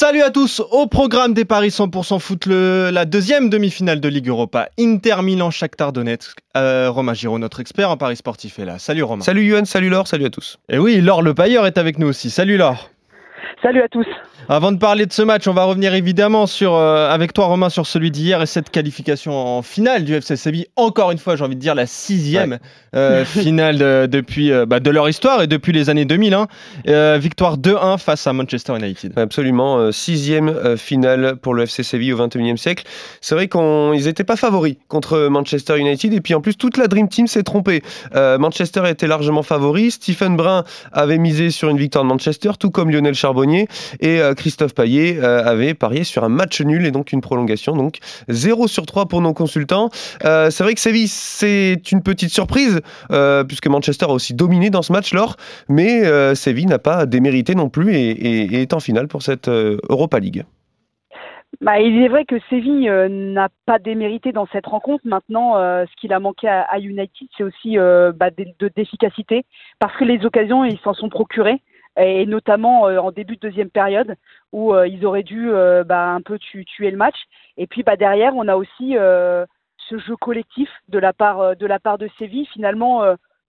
Salut à tous, au programme des Paris 100% foot, le, la deuxième demi-finale de Ligue Europa, Inter Milan Shakhtar Donetsk. Euh, Romain Giraud, notre expert en Paris sportif est là. Salut Romain. Salut Yuan, salut Laure, salut à tous. Et oui, Laure Le Pailleur est avec nous aussi. Salut Laure. Salut à tous. Avant de parler de ce match, on va revenir évidemment sur, euh, avec toi Romain sur celui d'hier et cette qualification en finale du FC Séville. Encore une fois, j'ai envie de dire la sixième euh, finale de, depuis euh, bah, de leur histoire et depuis les années 2000. Hein. Euh, victoire 2-1 face à Manchester United. Absolument, euh, sixième euh, finale pour le FC Séville au 21e siècle. C'est vrai qu'ils n'étaient pas favoris contre Manchester United et puis en plus toute la Dream Team s'est trompée. Euh, Manchester était largement favori, Stephen Brun avait misé sur une victoire de Manchester, tout comme Lionel Charbonnier et euh, Christophe Payet euh, avait parié sur un match nul et donc une prolongation. Donc 0 sur 3 pour nos consultants. Euh, c'est vrai que Séville, c'est une petite surprise puisque Manchester a aussi dominé dans ce match, Laure, mais Séville n'a pas démérité non plus et, est en finale pour cette Europa League. Bah, il est vrai que Séville n'a pas démérité dans cette rencontre. Maintenant, ce qu'il a manqué à, United, c'est aussi bah, de- de- d'efficacité, parce que les occasions, ils s'en sont procurés, et notamment euh, en début de deuxième période, où euh, ils auraient dû euh, bah, un peu tu- tuer le match. Et puis bah, derrière, on a aussi ce jeu collectif de la part de la part de Séville. Finalement,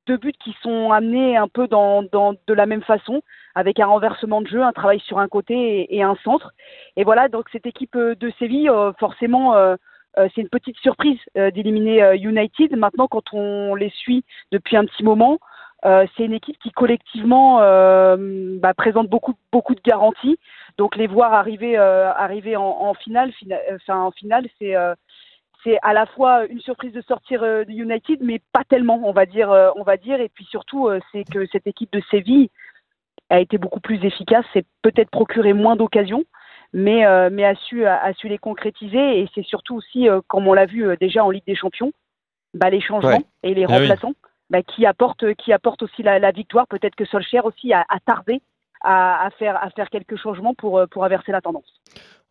deux buts qui sont amenés un peu dans, dans de la même façon, avec un renversement de jeu, un travail sur un côté et, et un centre. Et voilà, donc cette équipe de Séville, forcément, c'est une petite surprise d'éliminer United. Maintenant, quand on les suit depuis un petit moment, euh, c'est une équipe qui collectivement euh, bah, présente beaucoup beaucoup de garanties. Donc les voir arriver euh, arriver en, en finale, fina- euh, enfin en finale, c'est euh, c'est à la fois une surprise de sortir de United, mais pas tellement, on va dire, euh, on va dire. Et puis surtout, euh, c'est que cette équipe de Séville a été beaucoup plus efficace, c'est peut-être procuré moins d'occasions, mais euh, mais a su a, a su les concrétiser. Et c'est surtout aussi, euh, comme on l'a vu déjà en Ligue des Champions, bah, les changements Ouais. et les Ah oui. Bah, qui apportent qui apportent aussi la, victoire. Peut-être que Solskjaer aussi a, a tardé à, à faire à faire quelques changements pour euh, pour inverser la tendance.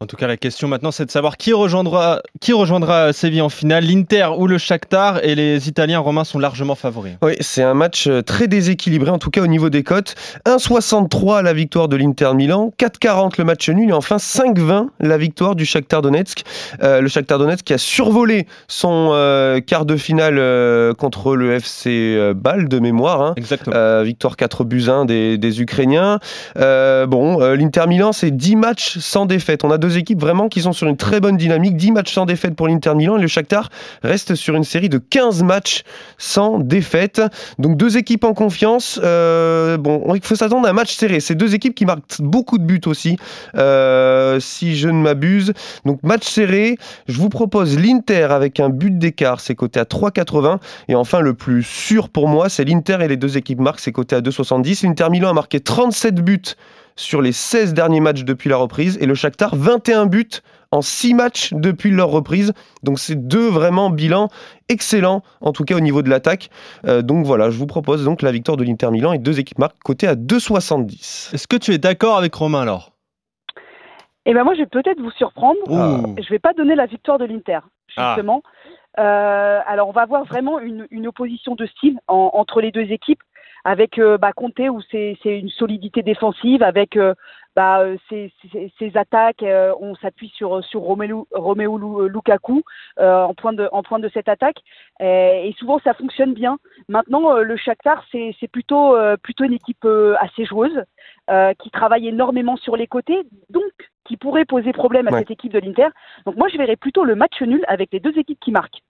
En tout cas, la question maintenant, c'est de savoir qui rejoindra, qui rejoindra Séville en finale, l'Inter ou le Shakhtar. Et les Italiens romains sont largement favoris. Oui, c'est un match euh, très déséquilibré, en tout cas au niveau des cotes. 1,63 la victoire de l'Inter Milan, 4,40 le match nul et enfin 5,20 la victoire du Shakhtar Donetsk. Euh, le Shakhtar Donetsk qui a survolé son euh, quart de finale euh, contre le FC Bâle de mémoire. hein. Exactement. Victoire 4 buts 1 des, des Ukrainiens. Bon, l'Inter Milan, c'est 10 matchs sans défaite. On a deux équipes vraiment qui sont sur une très bonne dynamique. 10 matchs sans défaite pour l'Inter Milan et le Shakhtar reste sur une série de 15 matchs sans défaite. Donc deux équipes en confiance. Euh, bon, il faut s'attendre à un match serré. C'est deux équipes qui marquent beaucoup de buts aussi, euh, si je ne m'abuse. Donc match serré. Je vous propose l'Inter avec un but d'écart. C'est coté à 3,80. Et enfin, le plus sûr pour moi, c'est l'Inter et les deux équipes marquent. C'est coté à 2,70. L'Inter Milan a marqué 37 buts sur les 16 derniers matchs depuis la reprise. Et le Shakhtar, 21 buts en 6 matchs depuis leur reprise. Donc c'est deux vraiment bilans excellents, en tout cas au niveau de l'attaque. Euh, donc voilà, je vous propose donc la victoire de l'Inter Milan et deux équipes marques cotées à 2,70. Est-ce que tu es d'accord avec Romain alors? Et ben moi, je vais peut-être vous surprendre. Ouh. Je vais pas donner la victoire de l'Inter, Ah. justement. Euh, alors, on va avoir vraiment une, une opposition de style en- entre les deux équipes, avec euh, bah, Conte où c'est une solidité défensive, avec euh, bah, euh, ses, ses- ses attaques. on s'appuie sur sur Romelu, Romelu Lu- Lukaku en point de en point de cette attaque, et, souvent ça fonctionne bien. Maintenant, le Shakhtar c'est plutôt plutôt une équipe assez joueuse qui travaille énormément sur les côtés, donc qui pourrait poser problème à Ouais. cette équipe de l'Inter. Donc moi, je verrais plutôt le match nul avec les deux équipes qui marquent.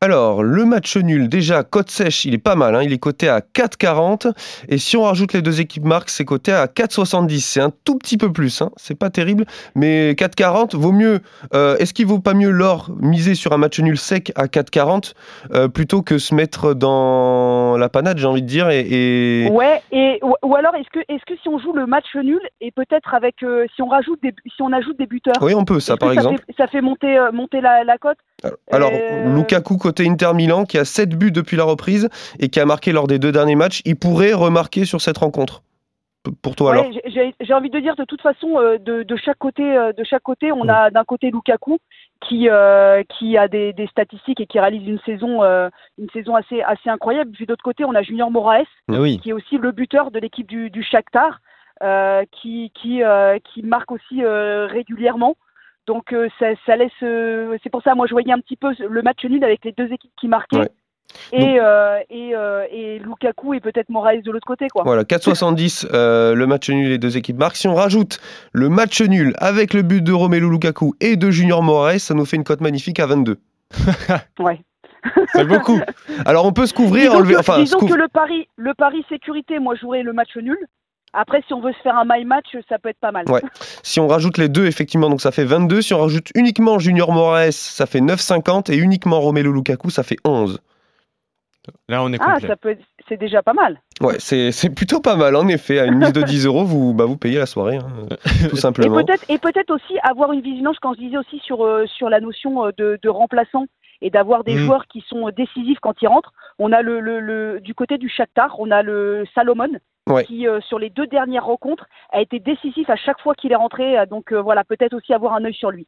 Alors, le match nul, déjà, cote sèche, il est pas mal. hein. Il est coté à 4,40. Et si on rajoute les deux équipes marques, c'est coté à 4,70. C'est un tout petit peu plus. hein. C'est pas terrible. Mais 4,40 vaut mieux. euh, Est-ce qu'il vaut pas mieux, l'or, miser sur un match nul sec à 4,40 euh, plutôt que se mettre dans la panade, j'ai envie de dire, et, et- Ouais. Et ou, ou alors est-ce que est-ce que si on joue le match nul et peut-être avec euh, si on rajoute des si on ajoute des buteurs, Oui, on peut, ça, par exemple. fait, ça fait monter monter la, la cote? Alors, Euh, Côté Inter Milan, qui a 7 buts depuis la reprise et qui a marqué lors des deux derniers matchs, il pourrait remarquer sur cette rencontre. Pour toi, alors Ouais, j'ai- envie de dire de toute façon euh, de, de chaque côté euh, de chaque côté on Ouais. a d'un côté Lukaku qui euh, qui a des, des statistiques et qui réalise une saison euh, une saison assez assez incroyable puis d'autre côté on a Junior Moraes Ah oui. qui est aussi le buteur de l'équipe du, du Shakhtar qui, qui, qui marque aussi régulièrement. Donc ça, ça, laisse. c'est pour ça, moi, je voyais un petit peu le match nul avec les deux équipes qui marquaient. Et, euh, et, euh, et, Lukaku et peut-être Moraes de l'autre côté. Quoi. Voilà, 4,70 euh, le match nul, les deux équipes marquent. Si on rajoute le match nul avec le but de Romelu Lukaku et de Junior Moraes, ça nous fait une cote magnifique à 22. ouais. C'est beaucoup. Alors on peut se couvrir, disons enlever. Que, enfin, disons que le pari, le pari sécurité, moi jouerais le match nul. Après, si on veut se faire un my match, ça peut être pas mal. Ouais. Si on rajoute les deux, effectivement, donc ça fait 22. Si on rajoute uniquement Junior Moraes, ça fait 9,50 et uniquement Romelu Lukaku, ça fait 11. Là, on est Ah, complet. ça peut, c'est déjà pas mal. Ouais, c'est c'est plutôt pas mal, en effet. À une mise de 10 euros, vous, bah, vous payez la soirée, hein, tout Et simplement. peut-être, et peut-être aussi avoir une vigilance quand je disais aussi sur euh, sur la notion euh, de, de remplaçant et d'avoir des Mm. joueurs qui sont décisifs quand ils rentrent. On a le, le, le- du côté du Shakhtar, on a le Salomon Qui euh, sur les deux dernières rencontres a été décisif à chaque fois qu'il est rentré. Euh, Donc euh, voilà, peut-être aussi avoir un œil sur lui.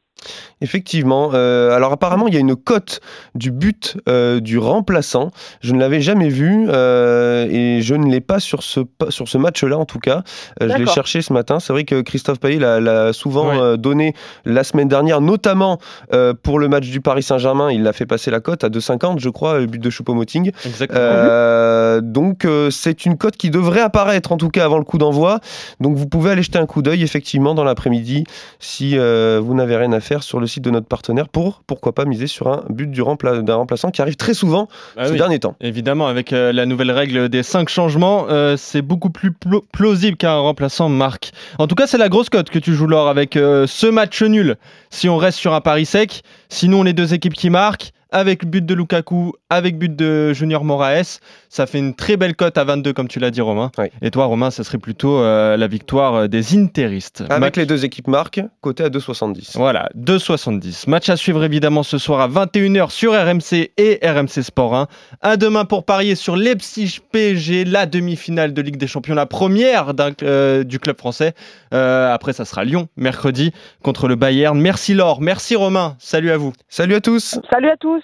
Effectivement. Euh, alors apparemment, il y a une cote du but euh, du remplaçant. Je ne l'avais jamais vu euh, et je ne l'ai pas sur ce, sur ce match-là en tout cas. Euh, je l'ai cherché ce matin. C'est vrai que Christophe Payet l'a- souvent Ouais. euh, donné la semaine dernière, notamment euh, pour le match du Paris Saint-Germain. Il l'a fait passer la cote à 2,50 je crois, le but de Choupo-Moting. Exactement. Euh, donc euh, c'est une cote qui devrait apparaître en tout cas avant le coup d'envoi. Donc vous pouvez aller jeter un coup d'œil effectivement dans l'après-midi si euh, vous n'avez rien à faire sur le site de notre partenaire pour pourquoi pas miser sur un but du rempla- d'un remplaçant qui arrive très souvent Bah ces oui. derniers temps. Évidemment, avec euh, la nouvelle règle des 5 changements, euh, c'est beaucoup plus plausible qu'un remplaçant marque. En tout cas, c'est la grosse cote que tu joues, Laure, avec euh, ce match nul. Si on reste sur un pari sec, sinon les deux équipes qui marquent, avec but de Lukaku, avec but de Junior Moraes, ça fait une très belle cote à 22, comme tu l'as dit, Romain. Oui. Et toi, Romain, ça serait plutôt euh, la victoire euh, des Interistes. Avec Match- les deux équipes marques, côté à 2,70. Voilà, 2,70. Match à suivre évidemment ce soir à 21h sur RMC et RMC Sport 1. À demain pour parier sur Leipzig PSG, la demi-finale de Ligue des Champions, la première euh, du club français. Euh, après, ça sera Lyon, mercredi, contre le Bayern. Merci Laure, merci Romain, salut à vous. Salut à tous Salut à tous.